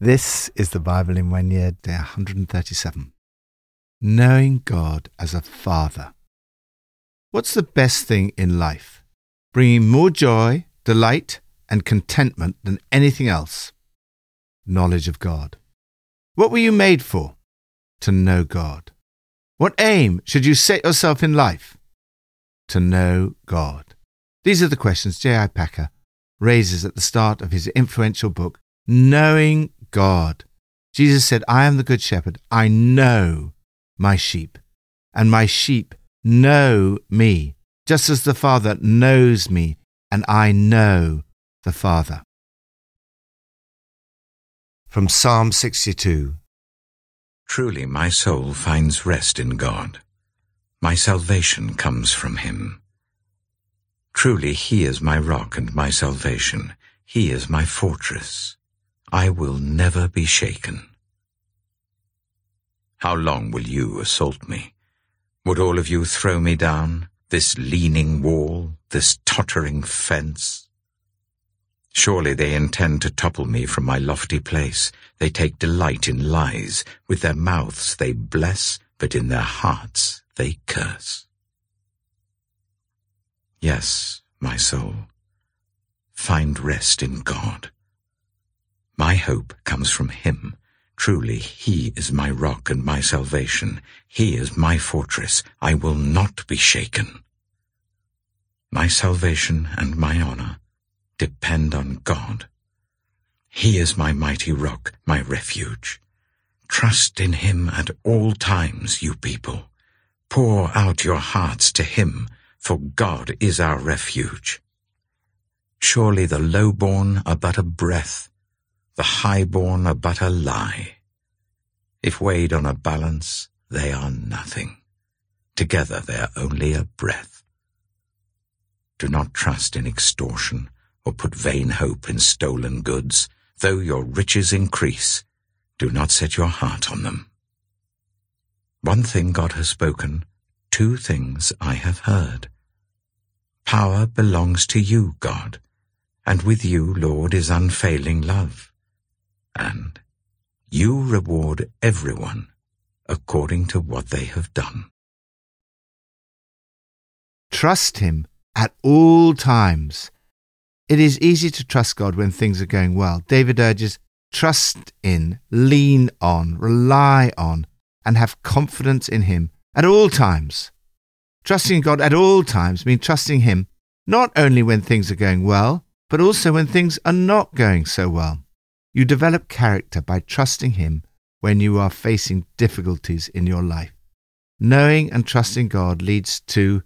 This is the Bible in one year, day 137. Knowing God as a Father. What's the best thing in life? Bringing more joy, delight, and contentment than anything else? Knowledge of God. What were you made for? To know God. What aim should you set yourself in life? To know God. These are the questions J.I. Packer raises at the start of his influential book, Knowing God. Jesus said, I am the good shepherd. I know my sheep, and my sheep know me, just as the Father knows me, and I know the Father. From Psalm 62 Truly my soul finds rest in God. My salvation comes from him. Truly he is my rock and my salvation. He is my fortress. I will never be shaken. How long will you assault me? Would all of you throw me down, this leaning wall, this tottering fence? Surely they intend to topple me from my lofty place. They take delight in lies. With their mouths they bless, but in their hearts they curse. Yes, my soul, find rest in God. My hope comes from him. Truly, he is my rock and my salvation. He is my fortress. I will not be shaken. My salvation and my honor depend on God. He is my mighty rock, my refuge. Trust in him at all times, you people. Pour out your hearts to him, for God is our refuge. Surely the lowborn are but a breath, the highborn are but a lie. If weighed on a balance, they are nothing. Together they are only a breath. Do not trust in extortion, or put vain hope in stolen goods. Though your riches increase, do not set your heart on them. One thing God has spoken, two things I have heard. Power belongs to you, God, and with you, Lord, is unfailing love and you reward everyone according to what they have done. Trust Him at all times. It is easy to trust God when things are going well. David urges, trust in, lean on, rely on, and have confidence in Him at all times. Trusting God at all times means trusting Him not only when things are going well, but also when things are not going so well. You develop character by trusting Him when you are facing difficulties in your life. Knowing and trusting God leads to,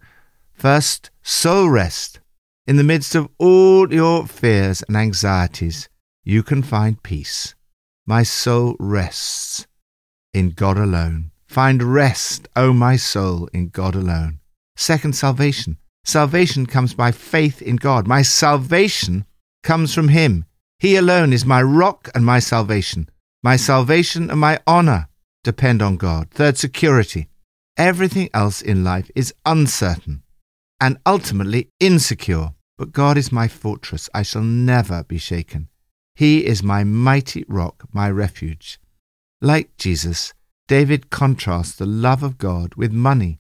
first, soul rest. In the midst of all your fears and anxieties, you can find peace. My soul rests in God alone. Find rest, O my soul, in God alone. Second, salvation. Salvation comes by faith in God. My salvation comes from Him. He alone is my rock and my salvation. My salvation and my honor depend on God. Third, security. Everything else in life is uncertain and ultimately insecure, but God is my fortress. I shall never be shaken. He is my mighty rock, my refuge. Like Jesus, David contrasts the love of God with money.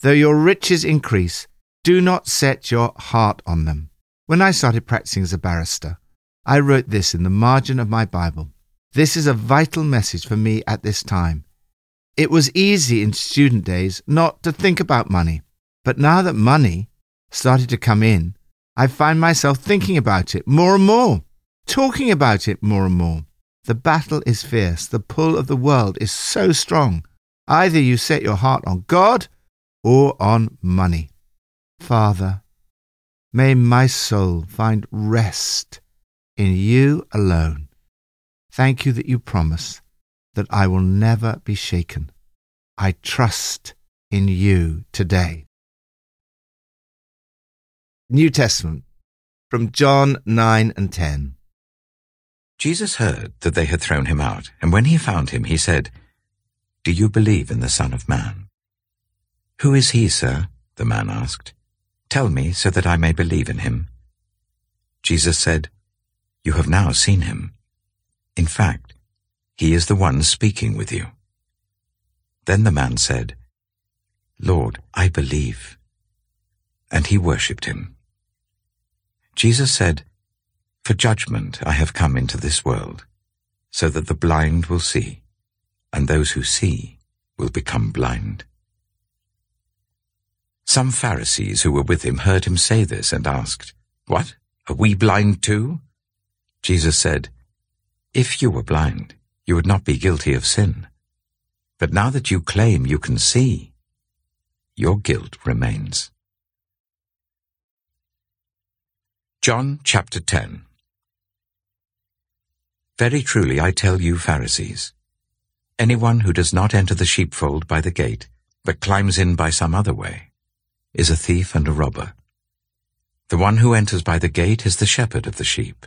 Though your riches increase, do not set your heart on them. When I started practicing as a barrister, I wrote this in the margin of my Bible. This is a vital message for me at this time. It was easy in student days not to think about money, but now that money started to come in, I find myself thinking about it more and more, talking about it more and more. The battle is fierce. The pull of the world is so strong. Either you set your heart on God or on money. Father, may my soul find rest in you alone. Thank you that you promise that I will never be shaken. I trust in you today. New Testament from John 9 and 10. Jesus heard that they had thrown him out, and when he found him, he said, Do you believe in the Son of Man? Who is he, sir? the man asked. Tell me so that I may believe in him. Jesus said, you have now seen him. In fact, He is the one speaking with you. Then the man said, Lord, I believe. And he worshipped him. Jesus said, For judgment I have come into this world, so that the blind will see, and those who see will become blind. Some Pharisees who were with him heard him say this and asked, What? Are we blind too? Jesus said, If you were blind, you would not be guilty of sin. But now that you claim you can see, your guilt remains. John chapter 10 Very truly I tell you, Pharisees, anyone who does not enter the sheepfold by the gate, but climbs in by some other way, is a thief and a robber. The one who enters by the gate is the shepherd of the sheep.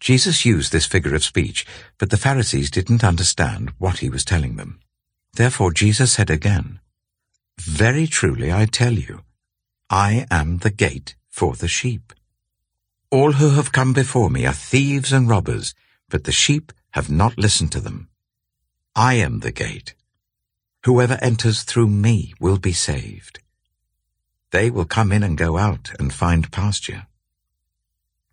Jesus used this figure of speech, but the Pharisees didn't understand what he was telling them. Therefore Jesus said again, Very truly I tell you, I am the gate for the sheep. All who have come before me are thieves and robbers, but the sheep have not listened to them. I am the gate. Whoever enters through me will be saved. They will come in and go out and find pasture.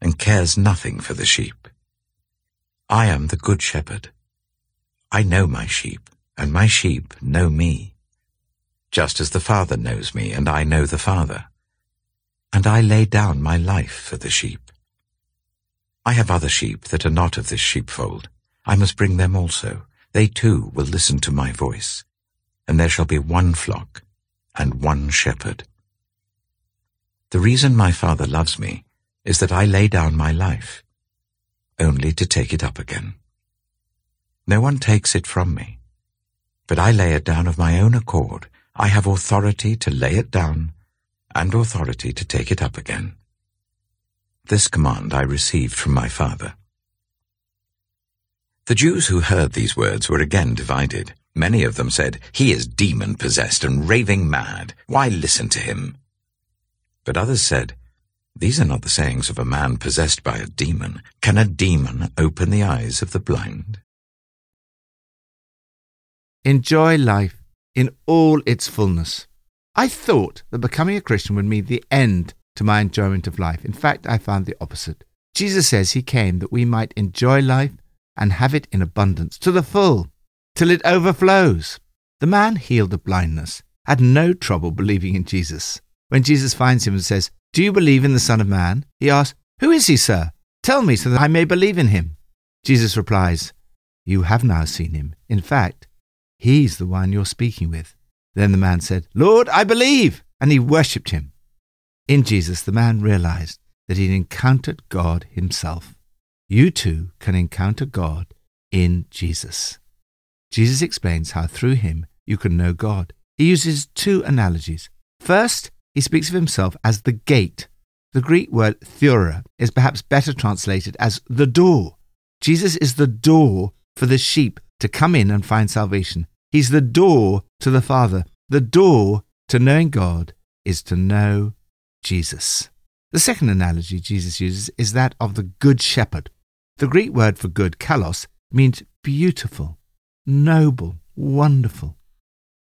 and cares nothing for the sheep. I am the good shepherd. I know my sheep, and my sheep know me, just as the Father knows me, and I know the Father. And I lay down my life for the sheep. I have other sheep that are not of this sheepfold. I must bring them also. They too will listen to my voice, and there shall be one flock and one shepherd. The reason my Father loves me is that I lay down my life, only to take it up again. No one takes it from me, but I lay it down of my own accord. I have authority to lay it down and authority to take it up again. This command I received from my Father. The Jews who heard these words were again divided. Many of them said, He is demon-possessed and raving mad. Why listen to him? But others said, These are not the sayings of a man possessed by a demon. Can a demon open the eyes of the blind? Enjoy life in all its fullness. I thought that becoming a Christian would mean the end to my enjoyment of life. In fact, I found the opposite. Jesus says he came that we might enjoy life and have it in abundance, to the full, till it overflows. The man healed of blindness had no trouble believing in Jesus. When Jesus finds him and says, Do you believe in the Son of Man? He asks, Who is he, sir? Tell me so that I may believe in him. Jesus replies, You have now seen him. In fact, he's the one you're speaking with. Then the man said, Lord, I believe. And he worshipped him. In Jesus, the man realized that he'd encountered God himself. You too can encounter God in Jesus. Jesus explains how through him you can know God. He uses two analogies. First, he speaks of himself as the gate. The Greek word theura is perhaps better translated as the door. Jesus is the door for the sheep to come in and find salvation. He's the door to the Father. The door to knowing God is to know Jesus. The second analogy Jesus uses is that of the Good Shepherd. The Greek word for good, kalos, means beautiful, noble, wonderful.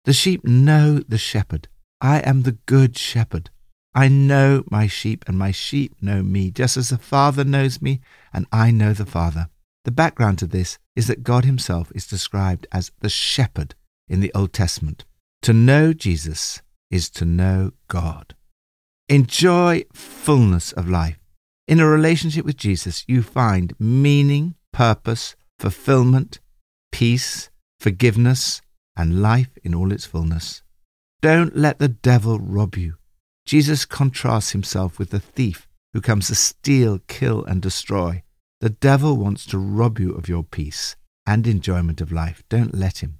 The sheep know the shepherd. I am the good shepherd. I know my sheep, and my sheep know me, just as the Father knows me, and I know the Father. The background to this is that God Himself is described as the shepherd. in the Old Testament. To know Jesus is to know God. Enjoy fullness of life. In a relationship with Jesus, you find meaning, purpose, fulfillment, peace, forgiveness, and life in all its fullness. Don't let the devil rob you. Jesus contrasts himself with the thief who comes to steal, kill, and destroy. The devil wants to rob you of your peace and enjoyment of life. Don't let him.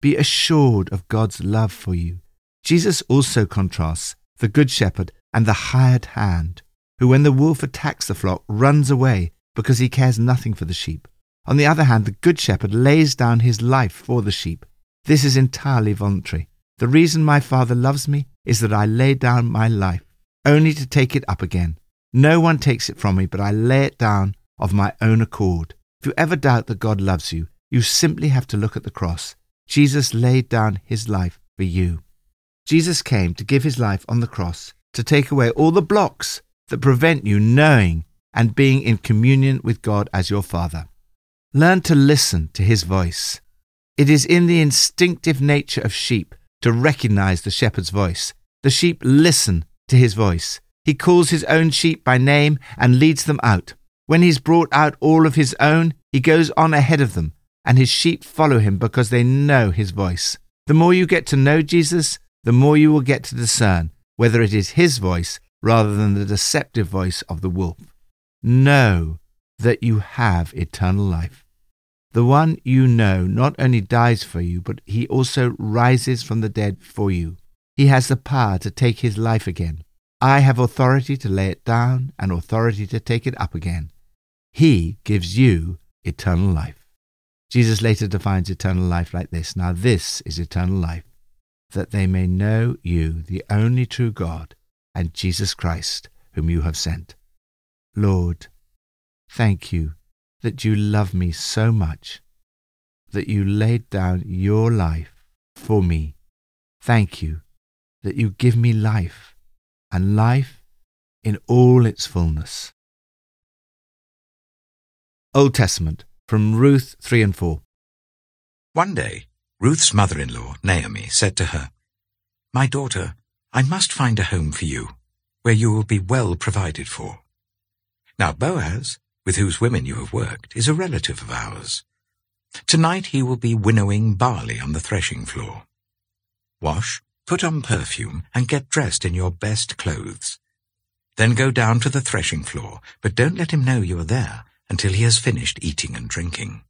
Be assured of God's love for you. Jesus also contrasts the good shepherd and the hired hand, who, when the wolf attacks the flock, runs away because he cares nothing for the sheep. On the other hand, the good shepherd lays down his life for the sheep. This is entirely voluntary. The reason my Father loves me is that I lay down my life, only to take it up again. No one takes it from me, but I lay it down of my own accord. If you ever doubt that God loves you, you simply have to look at the cross. Jesus laid down his life for you. Jesus came to give his life on the cross to take away all the blocks that prevent you knowing and being in communion with God as your Father. Learn to listen to his voice. It is in the instinctive nature of sheep to recognize the shepherd's voice. The sheep listen to his voice. He calls his own sheep by name and leads them out. When he's brought out all of his own, he goes on ahead of them, and his sheep follow him because they know his voice. The more you get to know Jesus, the more you will get to discern whether it is his voice rather than the deceptive voice of the wolf. Know that you have eternal life. The one you know not only dies for you, but he also rises from the dead for you. He has the power to take his life again. I have authority to lay it down and authority to take it up again. He gives you eternal life. Jesus later defines eternal life like this Now, this is eternal life, that they may know you, the only true God, and Jesus Christ, whom you have sent. Lord, thank you that you love me so much, that you laid down your life for me. Thank you that you give me life, and life in all its fullness. Old Testament from Ruth 3 and 4. One day, Ruth's mother-in-law, Naomi, said to her, My daughter, I must find a home for you, where you will be well provided for. Now Boaz, with whose women you have worked, is a relative of ours. Tonight he will be winnowing barley on the threshing floor. Wash, put on perfume, and get dressed in your best clothes. Then go down to the threshing floor, but don't let him know you are there until he has finished eating and drinking.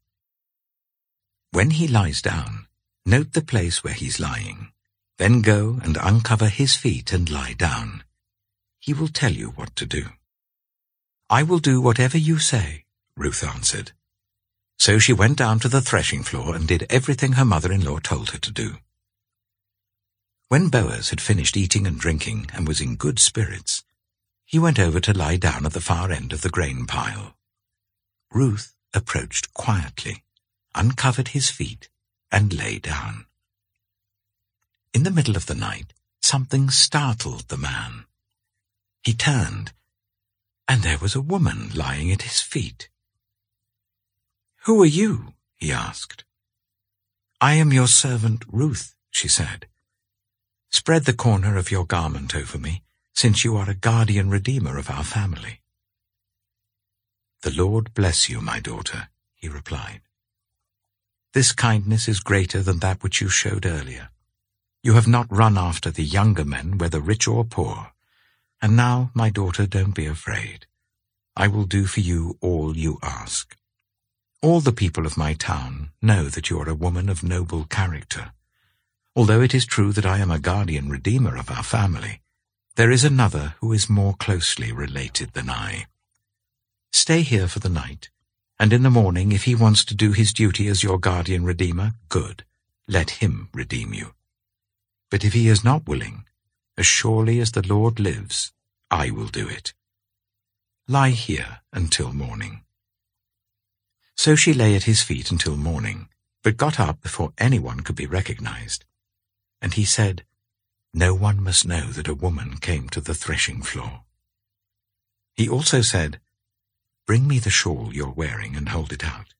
When he lies down, note the place where he's lying. Then go and uncover his feet and lie down. He will tell you what to do. I will do whatever you say, Ruth answered. So she went down to the threshing floor and did everything her mother-in-law told her to do. When Boaz had finished eating and drinking and was in good spirits, he went over to lie down at the far end of the grain pile. Ruth approached quietly, uncovered his feet, and lay down. In the middle of the night, something startled the man. He turned, and there was a woman lying at his feet. Who are you? he asked. I am your servant Ruth, she said. Spread the corner of your garment over me, since you are a guardian redeemer of our family. The Lord bless you, my daughter, he replied. This kindness is greater than that which you showed earlier. You have not run after the younger men, whether rich or poor. And now, my daughter, don't be afraid. I will do for you all you ask. All the people of my town know that you are a woman of noble character. Although it is true that I am a guardian redeemer of our family, there is another who is more closely related than I. Stay here for the night, and in the morning, if he wants to do his duty as your guardian redeemer, good. Let him redeem you. But if he is not willing, as surely as the Lord lives, I will do it. Lie here until morning. So she lay at his feet until morning, but got up before anyone could be recognized. And he said, No one must know that a woman came to the threshing floor. He also said, Bring me the shawl you're wearing and hold it out.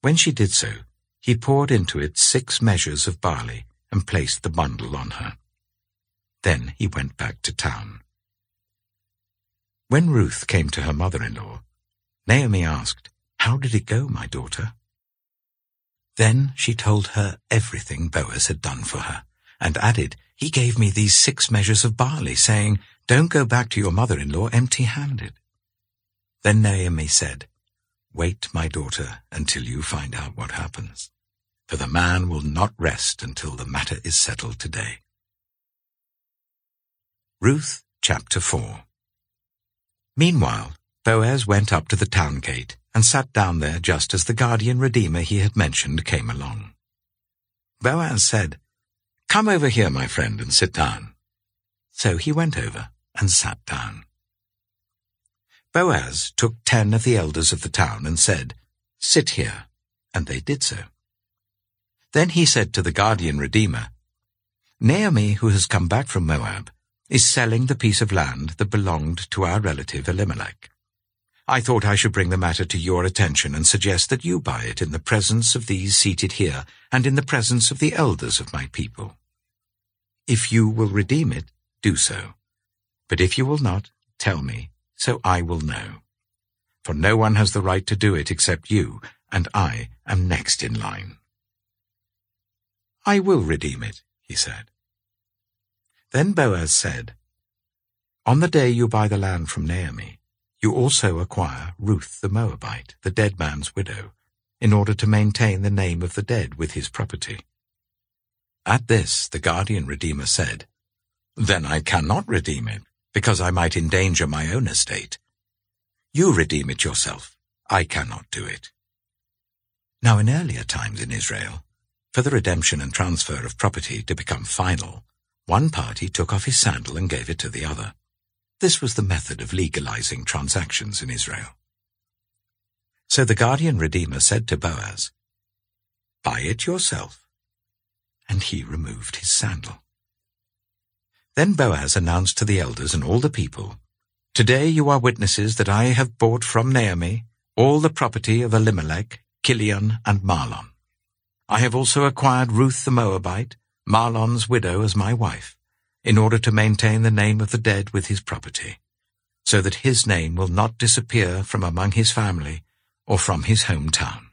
When she did so, he poured into it six measures of barley and placed the bundle on her. Then he went back to town. When Ruth came to her mother-in-law, Naomi asked, How did it go, my daughter? Then she told her everything Boaz had done for her, and added, He gave me these six measures of barley, saying, Don't go back to your mother-in-law empty-handed. Then Naomi said, Wait, my daughter, until you find out what happens, for the man will not rest until the matter is settled today. Ruth chapter 4 Meanwhile, Boaz went up to the town gate and sat down there just as the guardian redeemer he had mentioned came along. Boaz said, Come over here, my friend, and sit down. So he went over and sat down. Boaz took ten of the elders of the town and said, Sit here, and they did so. Then he said to the guardian redeemer, Naomi, who has come back from Moab, is selling the piece of land that belonged to our relative Elimelech. I thought I should bring the matter to your attention and suggest that you buy it in the presence of these seated here and in the presence of the elders of my people. If you will redeem it, do so. But if you will not, tell me, so I will know. For no one has the right to do it except you, and I am next in line. I will redeem it, he said. Then Boaz said, On the day you buy the land from Naomi, you also acquire Ruth the Moabite, the dead man's widow, in order to maintain the name of the dead with his property. At this the guardian redeemer said, Then I cannot redeem it, because I might endanger my own estate. You redeem it yourself. I cannot do it. Now in earlier times in Israel, for the redemption and transfer of property to become final, one party took off his sandal and gave it to the other. This was the method of legalizing transactions in Israel. So the guardian redeemer said to Boaz, Buy it yourself. And he removed his sandal. Then Boaz announced to the elders and all the people, Today you are witnesses that I have bought from Naomi all the property of Elimelech, Kilion, and Mahlon. I have also acquired Ruth the Moabite, Mahlon's widow, as my wife in order to maintain the name of the dead with his property, so that his name will not disappear from among his family or from his hometown.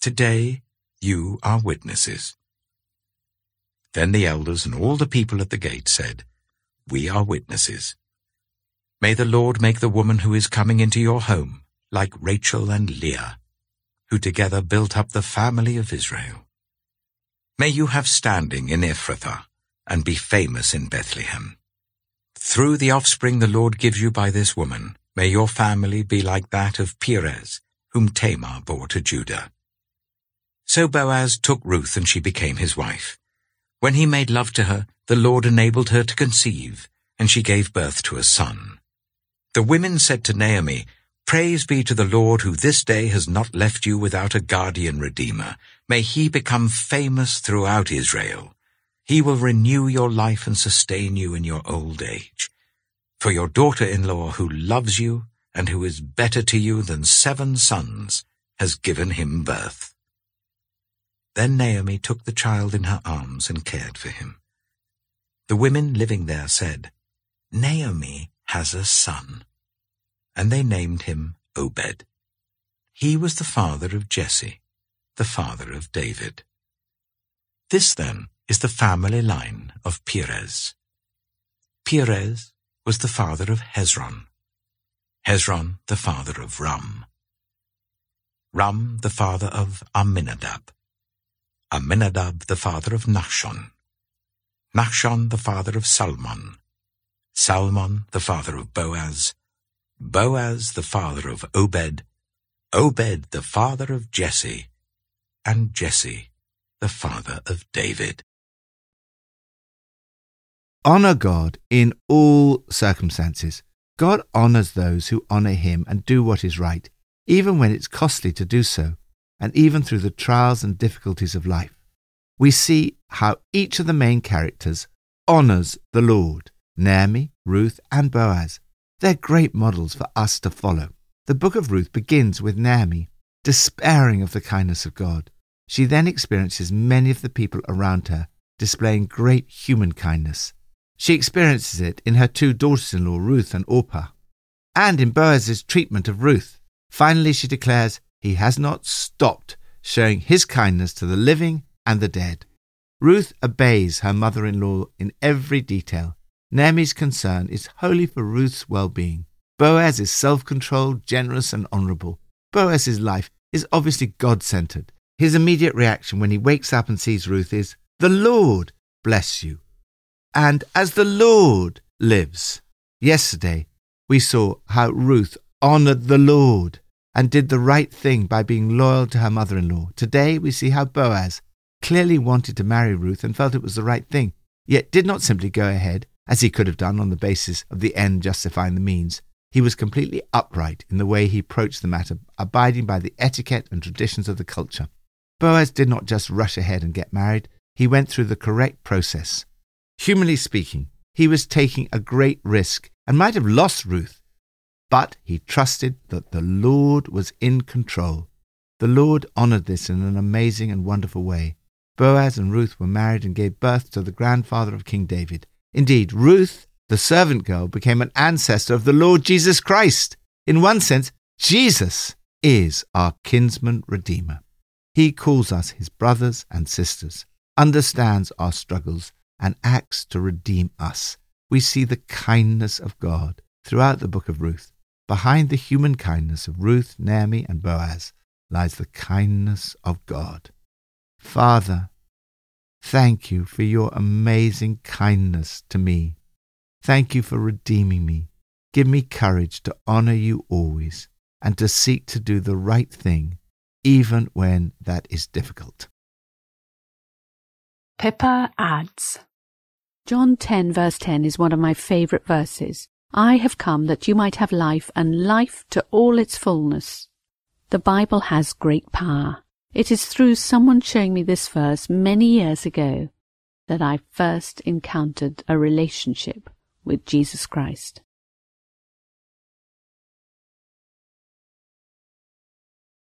Today you are witnesses. Then the elders and all the people at the gate said, We are witnesses. May the Lord make the woman who is coming into your home like Rachel and Leah, who together built up the family of Israel. May you have standing in Ephrathah, and be famous in Bethlehem. Through the offspring the Lord gives you by this woman, may your family be like that of Perez, whom Tamar bore to Judah. So Boaz took Ruth and she became his wife. When he made love to her, the Lord enabled her to conceive, and she gave birth to a son. The women said to Naomi, Praise be to the Lord who this day has not left you without a guardian redeemer. May he become famous throughout Israel. He will renew your life and sustain you in your old age. For your daughter-in-law who loves you and who is better to you than seven sons has given him birth. Then Naomi took the child in her arms and cared for him. The women living there said, Naomi has a son. And they named him Obed. He was the father of Jesse, the father of David. This, then, is the family line of Perez. Perez was the father of Hezron. Hezron the father of Ram. Ram the father of Amminadab. Amminadab the father of Nachshon. Nachshon the father of Salmon. Salmon the father of Boaz. Boaz the father of Obed. Obed the father of Jesse. And Jesse the father of David. Honor God in all circumstances. God honors those who honor him and do what is right, even when it's costly to do so, and even through the trials and difficulties of life. We see how each of the main characters honors the Lord Naomi, Ruth, and Boaz. They're great models for us to follow. The book of Ruth begins with Naomi despairing of the kindness of God. She then experiences many of the people around her displaying great human kindness. She experiences it in her two daughters in law, Ruth and Orpah, and in Boaz's treatment of Ruth. Finally, she declares he has not stopped showing his kindness to the living and the dead. Ruth obeys her mother in law in every detail. Naomi's concern is wholly for Ruth's well being. Boaz is self controlled, generous, and honourable. Boaz's life is obviously God centered. His immediate reaction when he wakes up and sees Ruth is, The Lord bless you. And as the Lord lives. Yesterday, we saw how Ruth honoured the Lord and did the right thing by being loyal to her mother in law. Today, we see how Boaz clearly wanted to marry Ruth and felt it was the right thing, yet did not simply go ahead, as he could have done on the basis of the end justifying the means. He was completely upright in the way he approached the matter, abiding by the etiquette and traditions of the culture. Boaz did not just rush ahead and get married, he went through the correct process. Humanly speaking, he was taking a great risk and might have lost Ruth, but he trusted that the Lord was in control. The Lord honored this in an amazing and wonderful way. Boaz and Ruth were married and gave birth to the grandfather of King David. Indeed, Ruth, the servant girl, became an ancestor of the Lord Jesus Christ. In one sense, Jesus is our kinsman redeemer. He calls us his brothers and sisters, understands our struggles, and acts to redeem us. We see the kindness of God throughout the book of Ruth. Behind the human kindness of Ruth, Naomi, and Boaz lies the kindness of God. Father, thank you for your amazing kindness to me. Thank you for redeeming me. Give me courage to honor you always and to seek to do the right thing, even when that is difficult. Pippa adds John 10, verse 10 is one of my favorite verses. I have come that you might have life and life to all its fullness. The Bible has great power. It is through someone showing me this verse many years ago that I first encountered a relationship with Jesus Christ.